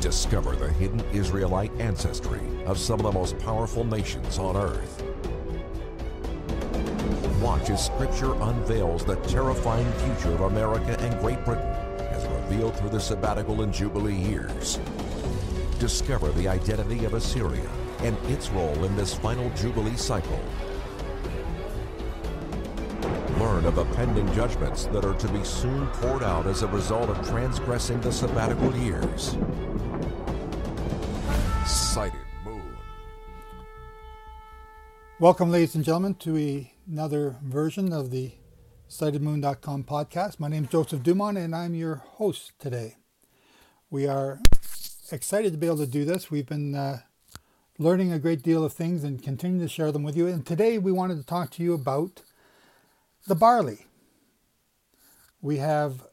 Discover the hidden Israelite ancestry of some of the most powerful nations on earth. Watch as Scripture unveils the terrifying future of America and Great Britain as revealed through the sabbatical and Jubilee years. Discover the identity of Assyria and its role in this final Jubilee cycle. Learn of the pending judgments that are to be soon poured out as a result of transgressing the sabbatical years. Welcome, ladies and gentlemen, to another version of the SightedMoon.com podcast. My name is Joseph Dumont, and I'm your host today. We are excited to be able to do this. We've been uh, learning a great deal of things and continuing to share them with you. And today we wanted to talk to you about the barley. We have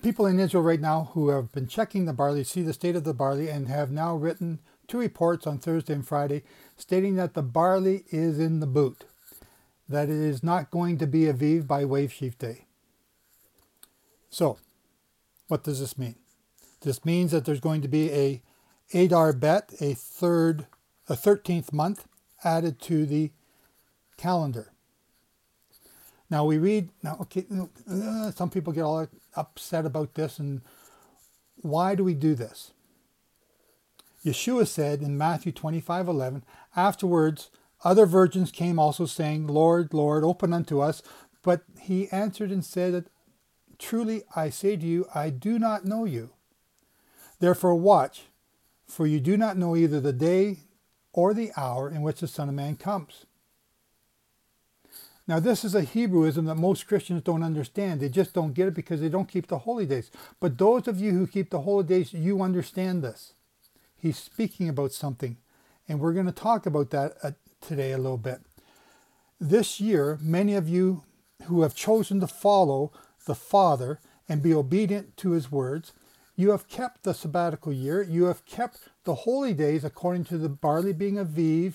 people in Israel right now who have been checking the barley, see the state of the barley, and have now written two reports on Thursday and Friday stating that the barley is in the boot, that it is not going to be Aviv by Wave Sheaf Day. So, what does this mean? This means that there's going to be a Adar Bet, a third, a 13th month added to the calendar. Now we read, now, okay, uh, some people get all upset about this, and why do we do this? Yeshua said in Matthew 25 11, Afterwards, other virgins came also, saying, Lord, Lord, open unto us. But he answered and said, Truly I say to you, I do not know you. Therefore watch, for you do not know either the day or the hour in which the Son of Man comes. Now, this is a Hebrewism that most Christians don't understand. They just don't get it because they don't keep the holy days. But those of you who keep the holy days, you understand this. He's speaking about something. And we're going to talk about that uh, today a little bit. This year, many of you who have chosen to follow the Father and be obedient to his words, you have kept the sabbatical year. You have kept the holy days according to the barley being Aviv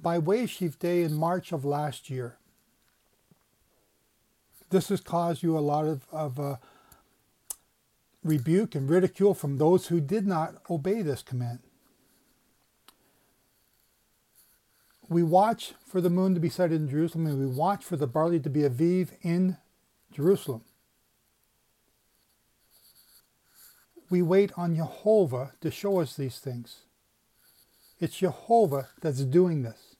by Wave Sheaf Day in March of last year this has caused you a lot of, of uh, rebuke and ridicule from those who did not obey this command. We watch for the moon to be sighted in Jerusalem, and we watch for the barley to be Aviv in Jerusalem. We wait on Jehovah to show us these things. It's Jehovah that's doing this.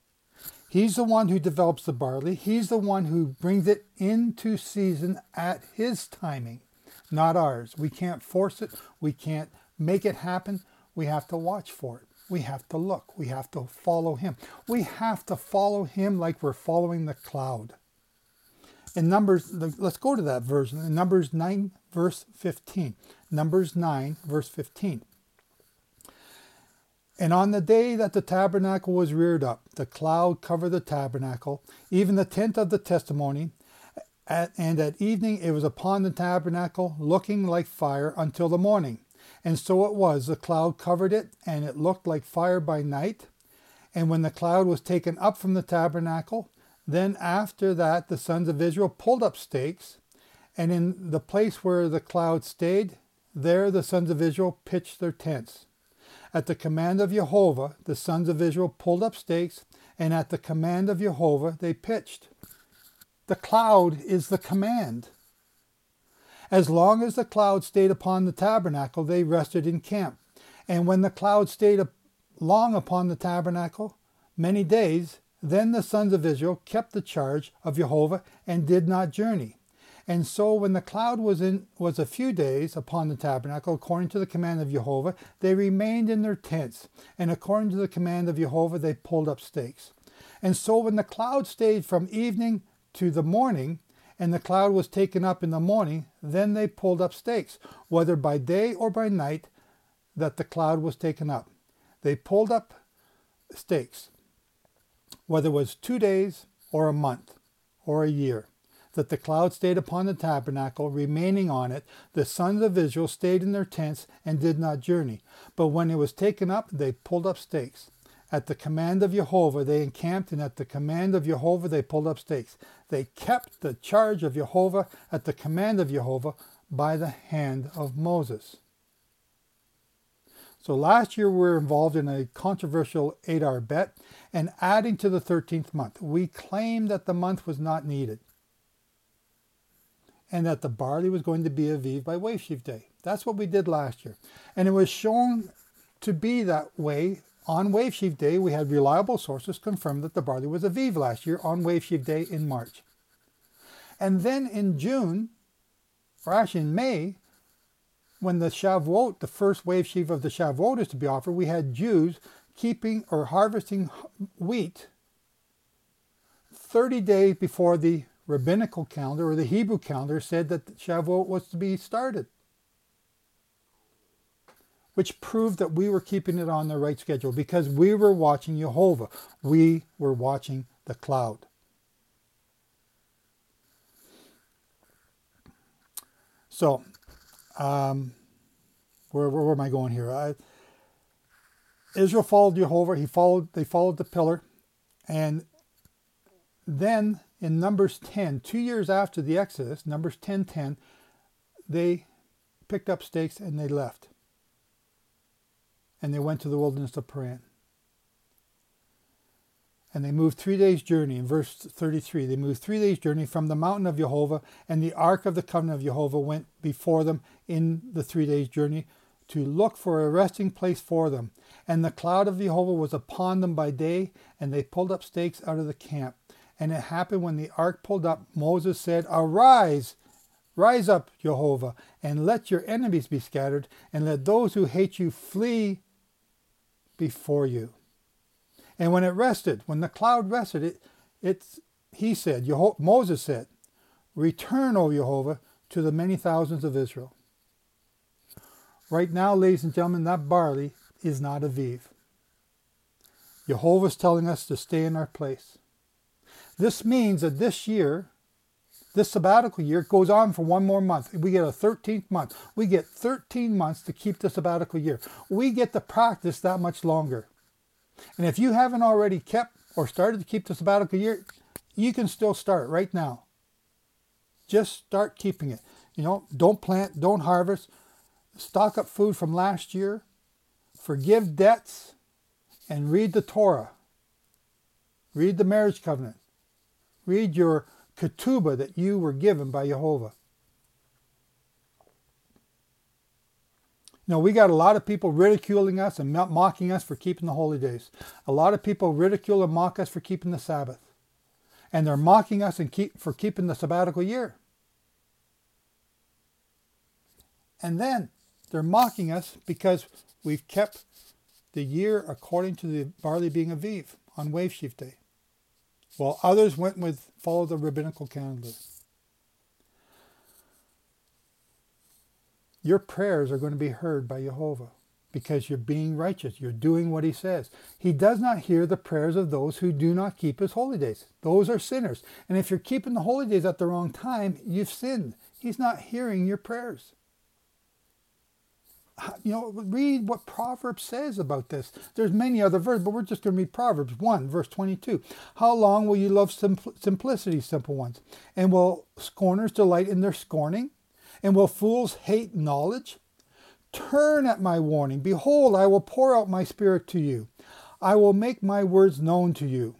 He's the one who develops the barley. He's the one who brings it into season at his timing, not ours. We can't force it. We can't make it happen. We have to watch for it. We have to look. We have to follow him. We have to follow him like we're following the cloud. In Numbers, let's go to that version. In Numbers 9, verse 15. Numbers 9, verse 15. And on the day that the tabernacle was reared up, the cloud covered the tabernacle, even the tent of the testimony. And at evening it was upon the tabernacle, looking like fire until the morning. And so it was, the cloud covered it, and it looked like fire by night. And when the cloud was taken up from the tabernacle, then after that the sons of Israel pulled up stakes, and in the place where the cloud stayed, there the sons of Israel pitched their tents. At the command of Jehovah, the sons of Israel pulled up stakes, and at the command of Jehovah, they pitched. The cloud is the command. As long as the cloud stayed upon the tabernacle, they rested in camp. And when the cloud stayed long upon the tabernacle, many days, then the sons of Israel kept the charge of Jehovah and did not journey. And so when the cloud was in was a few days upon the tabernacle, according to the command of Jehovah, they remained in their tents, and according to the command of Jehovah, they pulled up stakes. And so when the cloud stayed from evening to the morning, and the cloud was taken up in the morning, then they pulled up stakes, whether by day or by night, that the cloud was taken up. They pulled up stakes, whether it was two days or a month or a year that the cloud stayed upon the tabernacle, remaining on it. The sons of Israel stayed in their tents and did not journey. But when it was taken up, they pulled up stakes. At the command of Jehovah, they encamped, and at the command of Jehovah, they pulled up stakes. They kept the charge of Jehovah at the command of Jehovah by the hand of Moses. So last year we were involved in a controversial Adar bet and adding to the 13th month. We claimed that the month was not needed and that the barley was going to be Aviv by Wave Day. That's what we did last year. And it was shown to be that way on Wave Sheaf Day. We had reliable sources confirm that the barley was Aviv last year on Wave Sheaf Day in March. And then in June, or actually in May, when the Shavuot, the first wave sheaf of the Shavuot is to be offered, we had Jews keeping or harvesting wheat 30 days before the rabbinical calendar or the Hebrew calendar said that Shavuot was to be started, which proved that we were keeping it on the right schedule because we were watching Jehovah. We were watching the cloud. So, um, where, where, where, am I going here? I, Israel followed Jehovah. He followed. They followed the pillar, and then in Numbers 10, two years after the Exodus, Numbers 10, 10, they picked up stakes and they left, and they went to the wilderness of Paran. And they moved three days' journey. In verse 33, they moved three days' journey from the mountain of Jehovah, and the ark of the covenant of Jehovah went before them in the three days' journey to look for a resting place for them. And the cloud of Jehovah was upon them by day, and they pulled up stakes out of the camp. And it happened when the ark pulled up, Moses said, Arise, rise up, Jehovah, and let your enemies be scattered, and let those who hate you flee before you. And when it rested, when the cloud rested, it, it's, he said, Jeho- Moses said, Return, O Jehovah, to the many thousands of Israel. Right now, ladies and gentlemen, that barley is not Aviv. Jehovah's telling us to stay in our place. This means that this year, this sabbatical year goes on for one more month. We get a 13th month. We get 13 months to keep the sabbatical year. We get to practice that much longer. And if you haven't already kept or started to keep the sabbatical year, you can still start right now. Just start keeping it. You know, don't plant, don't harvest, stock up food from last year, forgive debts, and read the Torah. Read the marriage covenant. Read your ketubah that you were given by Jehovah. You know, we got a lot of people ridiculing us and mocking us for keeping the holy days. A lot of people ridicule and mock us for keeping the Sabbath. And they're mocking us and keep, for keeping the sabbatical year. And then they're mocking us because we've kept the year according to the barley being Aviv on Wave Sheaf Day. While others went with follow the rabbinical calendar. Your prayers are going to be heard by Jehovah because you're being righteous. You're doing what he says. He does not hear the prayers of those who do not keep his holy days. Those are sinners. And if you're keeping the holy days at the wrong time, you've sinned. He's not hearing your prayers. You know, read what Proverbs says about this. There's many other verses, but we're just going to read Proverbs 1, verse 22. How long will you love simplicity, simple ones? And will scorners delight in their scorning? And will fools hate knowledge? Turn at my warning. Behold, I will pour out my spirit to you. I will make my words known to you.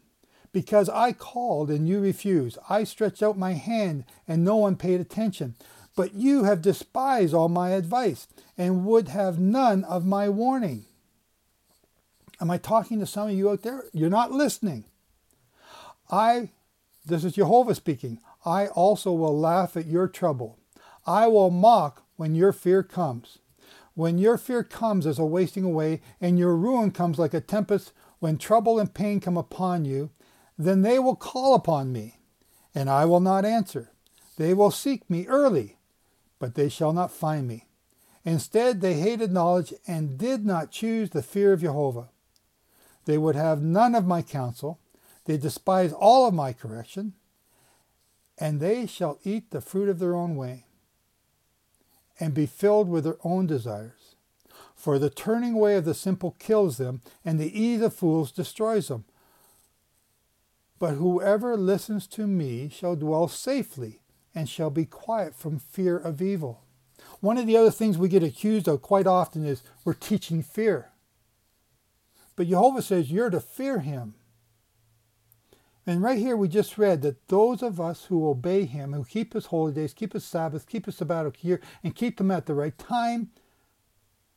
Because I called and you refused. I stretched out my hand and no one paid attention. But you have despised all my advice and would have none of my warning. Am I talking to some of you out there? You're not listening. I, this is Jehovah speaking, I also will laugh at your trouble. I will mock when your fear comes. When your fear comes as a wasting away, and your ruin comes like a tempest, when trouble and pain come upon you, then they will call upon me, and I will not answer. They will seek me early, but they shall not find me. Instead, they hated knowledge and did not choose the fear of Jehovah. They would have none of my counsel. They despise all of my correction, and they shall eat the fruit of their own way and be filled with their own desires. For the turning away of the simple kills them, and the ease of fools destroys them. But whoever listens to me shall dwell safely, and shall be quiet from fear of evil. One of the other things we get accused of quite often is we're teaching fear. But Jehovah says you're to fear him. And right here we just read that those of us who obey him, who keep his holy days, keep his Sabbath, keep his sabbatical year, and keep them at the right time,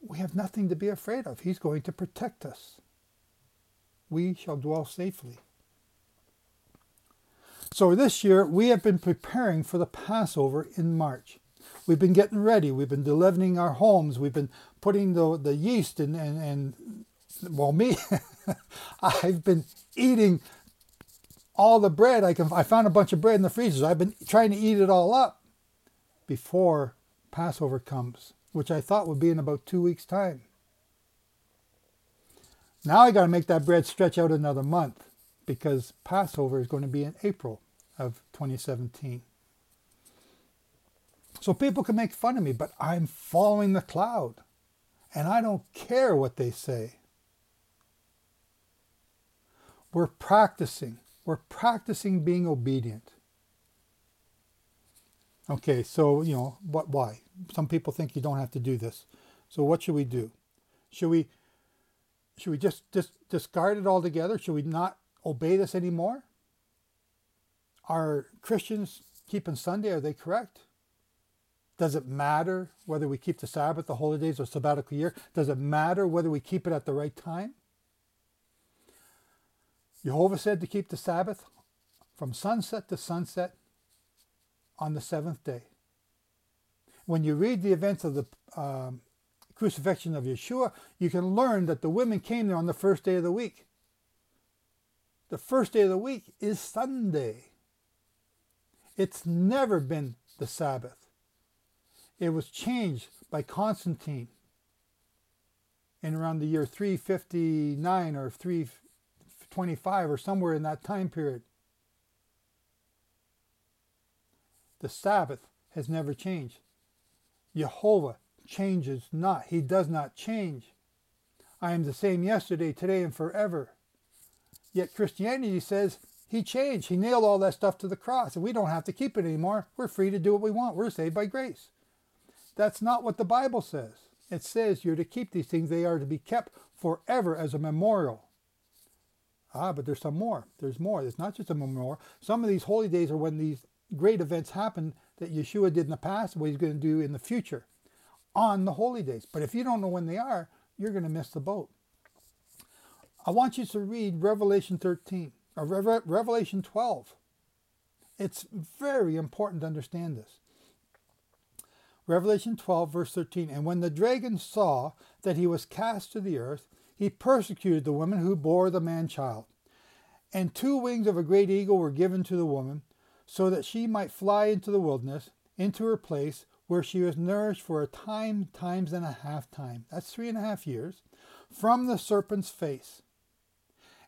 we have nothing to be afraid of. He's going to protect us. We shall dwell safely. So this year we have been preparing for the Passover in March. We've been getting ready. We've been leavening our homes. We've been putting the, the yeast and, and, and well, me, I've been eating all the bread. I can. I found a bunch of bread in the freezers. I've been trying to eat it all up before Passover comes, which I thought would be in about two weeks' time. Now I got to make that bread stretch out another month because Passover is going to be in April of 2017. So people can make fun of me, but I'm following the cloud. And I don't care what they say. We're practicing. We're practicing being obedient. Okay, so, you know, what why? Some people think you don't have to do this. So what should we do? Should we should we just, just discard it altogether? Should we not obey this anymore? Are Christians keeping Sunday? Are they correct? Does it matter whether we keep the Sabbath, the holy days, or sabbatical year? Does it matter whether we keep it at the right time? Jehovah said to keep the Sabbath from sunset to sunset on the seventh day. When you read the events of the um, crucifixion of Yeshua, you can learn that the women came there on the first day of the week. The first day of the week is Sunday. It's never been the Sabbath. It was changed by Constantine in around the year 359 or 325 or somewhere in that time period. The Sabbath has never changed. Jehovah changes not. He does not change. I am the same yesterday, today, and forever. Yet Christianity says he changed. He nailed all that stuff to the cross, and we don't have to keep it anymore. We're free to do what we want. We're saved by grace. That's not what the Bible says. It says you're to keep these things. They are to be kept forever as a memorial. Ah, but there's some more. There's more. It's not just a memorial. Some of these holy days are when these great events happen that Yeshua did in the past, what he's going to do in the future on the holy days. But if you don't know when they are, you're going to miss the boat. I want you to read Revelation 13 or Revelation 12. It's very important to understand this. Revelation 12, verse 13. And when the dragon saw that he was cast to the earth, he persecuted the woman who bore the man child. And two wings of a great eagle were given to the woman, so that she might fly into the wilderness, into her place, where she was nourished for a time, times and a half time. That's three and a half years, from the serpent's face.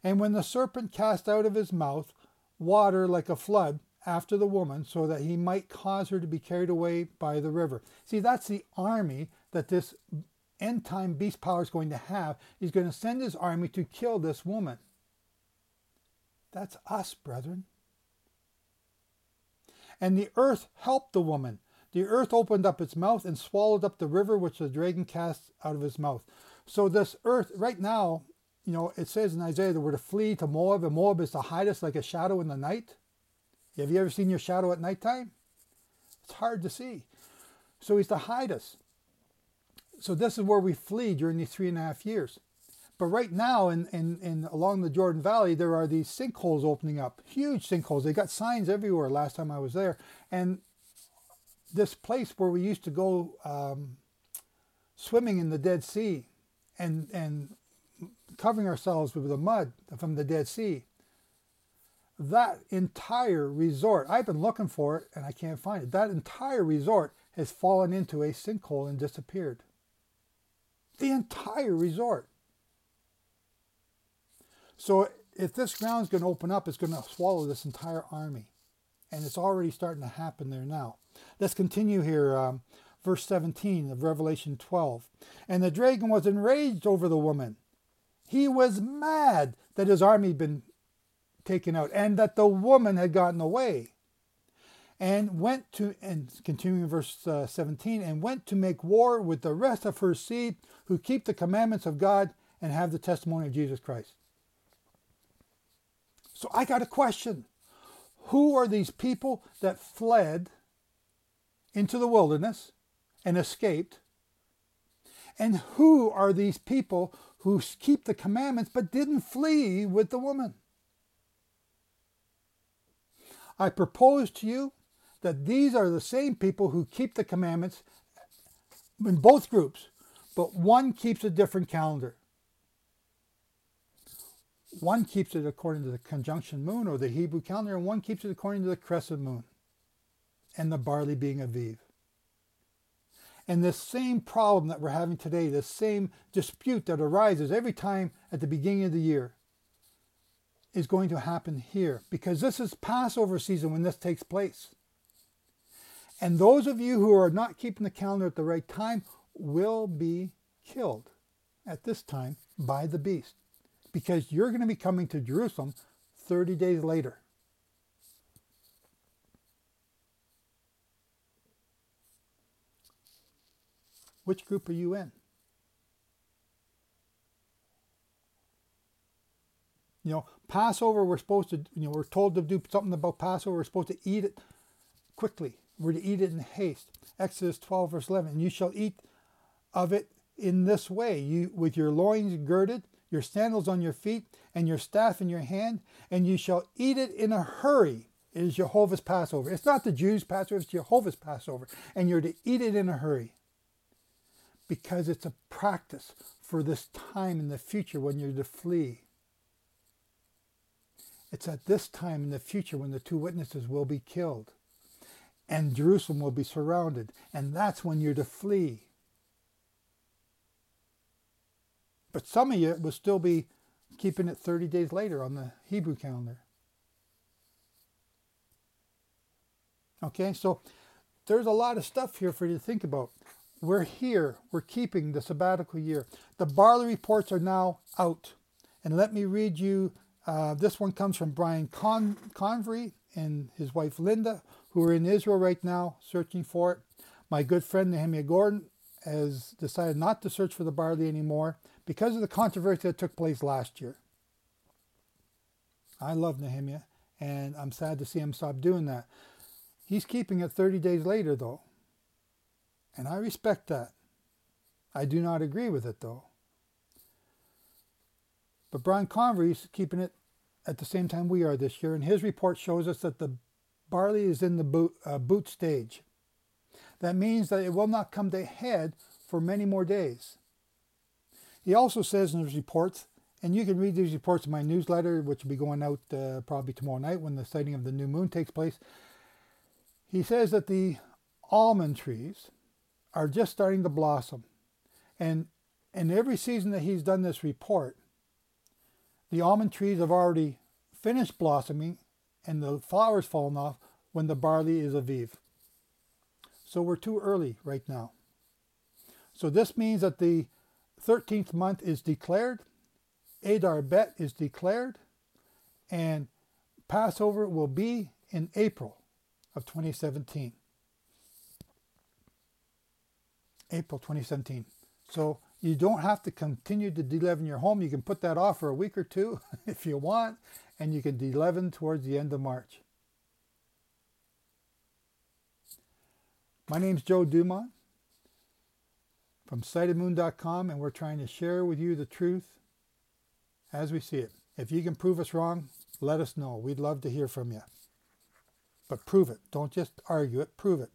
And when the serpent cast out of his mouth water like a flood, after the woman so that he might cause her to be carried away by the river. See, that's the army that this end time beast power is going to have. He's going to send his army to kill this woman. That's us, brethren. And the earth helped the woman. The earth opened up its mouth and swallowed up the river which the dragon cast out of his mouth. So this earth, right now, you know, it says in Isaiah that we're to flee to Moab, and Moab is to hide us like a shadow in the night. Have you ever seen your shadow at nighttime? It's hard to see. So he's to hide us. So this is where we flee during these three and a half years. But right now, in, in, in along the Jordan Valley, there are these sinkholes opening up, huge sinkholes. They got signs everywhere. Last time I was there, and this place where we used to go um, swimming in the Dead Sea, and and covering ourselves with the mud from the Dead Sea that entire resort, I've been looking for it and I can't find it. That entire resort has fallen into a sinkhole and disappeared. The entire resort. So if this ground's going to open up, it's going to swallow this entire army. And it's already starting to happen there now. Let's continue here. Um, verse 17 of Revelation 12. And the dragon was enraged over the woman. He was mad that his army had been taken out and that the woman had gotten away. and went to, and continuing verse uh, 17, and went to make war with the rest of her seed who keep the commandments of God and have the testimony of Jesus Christ. So I got a question. Who are these people that fled into the wilderness and escaped? And who are these people who keep the commandments but didn't flee with the woman? I propose to you that these are the same people who keep the commandments in both groups, but one keeps a different calendar. One keeps it according to the conjunction moon or the Hebrew calendar, and one keeps it according to the crescent moon, and the barley being Aviv. And this same problem that we're having today, this same dispute that arises every time at the beginning of the year, is going to happen here because this is Passover season when this takes place. And those of you who are not keeping the calendar at the right time will be killed at this time by the beast because you're going to be coming to Jerusalem 30 days later. Which group are you in? You know, Passover, we're supposed to, you know, we're told to do something about Passover. We're supposed to eat it quickly. We're to eat it in haste. Exodus 12, verse 11. And you shall eat of it in this way you with your loins girded, your sandals on your feet, and your staff in your hand, and you shall eat it in a hurry. It is Jehovah's Passover. It's not the Jews' Passover, it's Jehovah's Passover. And you're to eat it in a hurry because it's a practice for this time in the future when you're to flee. It's at this time in the future when the two witnesses will be killed and Jerusalem will be surrounded, and that's when you're to flee. But some of you will still be keeping it 30 days later on the Hebrew calendar. Okay, so there's a lot of stuff here for you to think about. We're here, we're keeping the sabbatical year. The barley reports are now out. And let me read you uh, this one comes from Brian Con- Convery and his wife Linda, who are in Israel right now searching for it. My good friend Nehemiah Gordon has decided not to search for the barley anymore because of the controversy that took place last year. I love Nehemiah, and I'm sad to see him stop doing that. He's keeping it 30 days later, though. And I respect that. I do not agree with it, though. But Brian Convery is keeping it at the same time we are this year, and his report shows us that the barley is in the boot, uh, boot stage. That means that it will not come to head for many more days. He also says in his reports, and you can read these reports in my newsletter, which will be going out uh, probably tomorrow night when the sighting of the new moon takes place. He says that the almond trees are just starting to blossom. And in every season that he's done this report, the almond trees have already finished blossoming and the flowers fallen off when the barley is aviv. So we're too early right now. So this means that the 13th month is declared, Adar Bet is declared, and Passover will be in April of 2017. April 2017. So you don't have to continue to de-leaven your home. You can put that off for a week or two if you want, and you can de-leaven towards the end of March. My name's Joe Dumont from sightedmoon.com, and we're trying to share with you the truth as we see it. If you can prove us wrong, let us know. We'd love to hear from you. But prove it. Don't just argue it, prove it.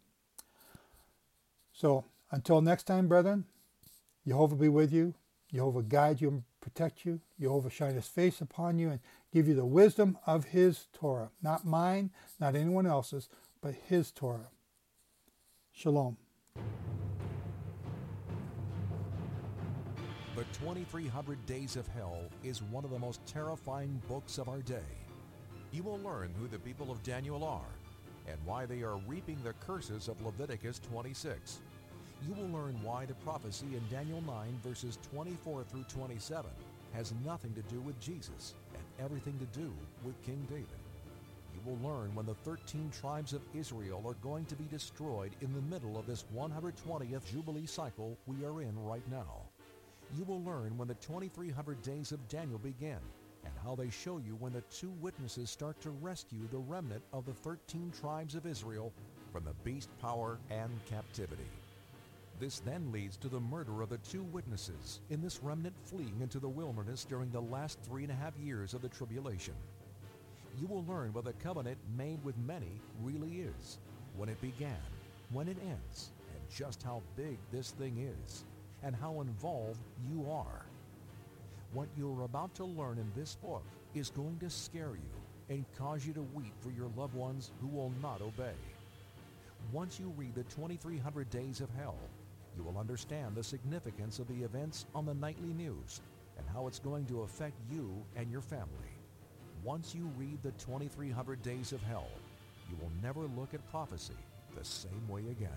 So until next time, brethren, Jehovah be with you. Jehovah guide you and protect you. Jehovah shine his face upon you and give you the wisdom of his Torah. Not mine, not anyone else's, but his Torah. Shalom. The 2300 Days of Hell is one of the most terrifying books of our day. You will learn who the people of Daniel are and why they are reaping the curses of Leviticus 26 you will learn why the prophecy in Daniel 9, verses 24 through 27, has nothing to do with Jesus and everything to do with King David. You will learn when the 13 tribes of Israel are going to be destroyed in the middle of this 120th Jubilee cycle we are in right now. You will learn when the 2300 days of Daniel begin and how they show you when the two witnesses start to rescue the remnant of the 13 tribes of Israel from the beast power and captivity. This then leads to the murder of the two witnesses in this remnant fleeing into the wilderness during the last three and a half years of the tribulation. You will learn what the covenant made with many really is, when it began, when it ends, and just how big this thing is, and how involved you are. What you're about to learn in this book is going to scare you and cause you to weep for your loved ones who will not obey. Once you read the 2300 Days of Hell, you will understand the significance of the events on the nightly news and how it's going to affect you and your family. Once you read the 2300 Days of Hell, you will never look at prophecy the same way again.